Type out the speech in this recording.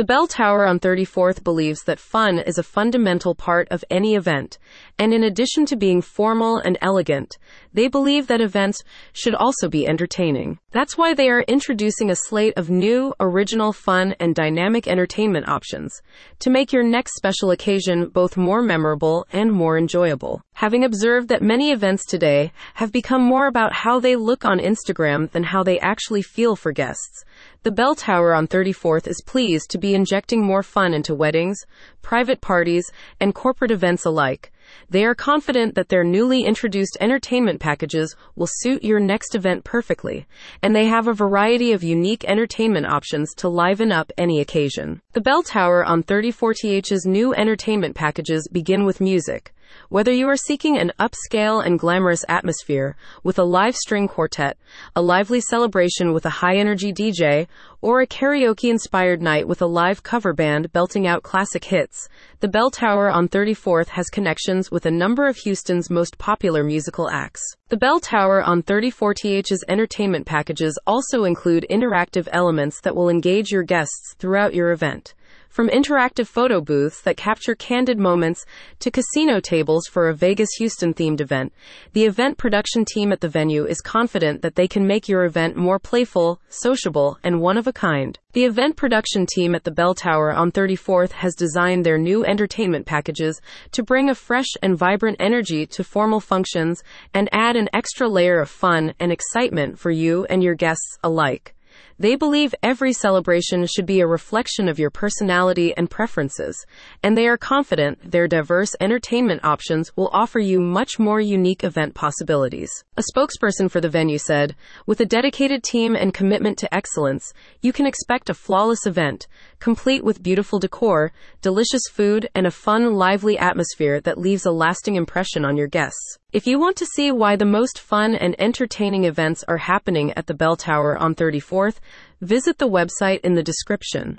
The Bell Tower on 34th believes that fun is a fundamental part of any event, and in addition to being formal and elegant, they believe that events should also be entertaining. That's why they are introducing a slate of new, original, fun, and dynamic entertainment options to make your next special occasion both more memorable and more enjoyable. Having observed that many events today have become more about how they look on Instagram than how they actually feel for guests, the Bell Tower on 34th is pleased to be injecting more fun into weddings, private parties, and corporate events alike. They are confident that their newly introduced entertainment packages will suit your next event perfectly, and they have a variety of unique entertainment options to liven up any occasion. The Bell Tower on 34th's new entertainment packages begin with music. Whether you are seeking an upscale and glamorous atmosphere with a live string quartet, a lively celebration with a high energy DJ, or a karaoke inspired night with a live cover band belting out classic hits, the Bell Tower on 34th has connections with a number of Houston's most popular musical acts. The Bell Tower on 34th's entertainment packages also include interactive elements that will engage your guests throughout your event. From interactive photo booths that capture candid moments to casino tables for a Vegas Houston themed event, the event production team at the venue is confident that they can make your event more playful, sociable, and one of a kind. The event production team at the Bell Tower on 34th has designed their new entertainment packages to bring a fresh and vibrant energy to formal functions and add an extra layer of fun and excitement for you and your guests alike. They believe every celebration should be a reflection of your personality and preferences, and they are confident their diverse entertainment options will offer you much more unique event possibilities. A spokesperson for the venue said, With a dedicated team and commitment to excellence, you can expect a flawless event, complete with beautiful decor, delicious food, and a fun, lively atmosphere that leaves a lasting impression on your guests. If you want to see why the most fun and entertaining events are happening at the Bell Tower on 34th, visit the website in the description.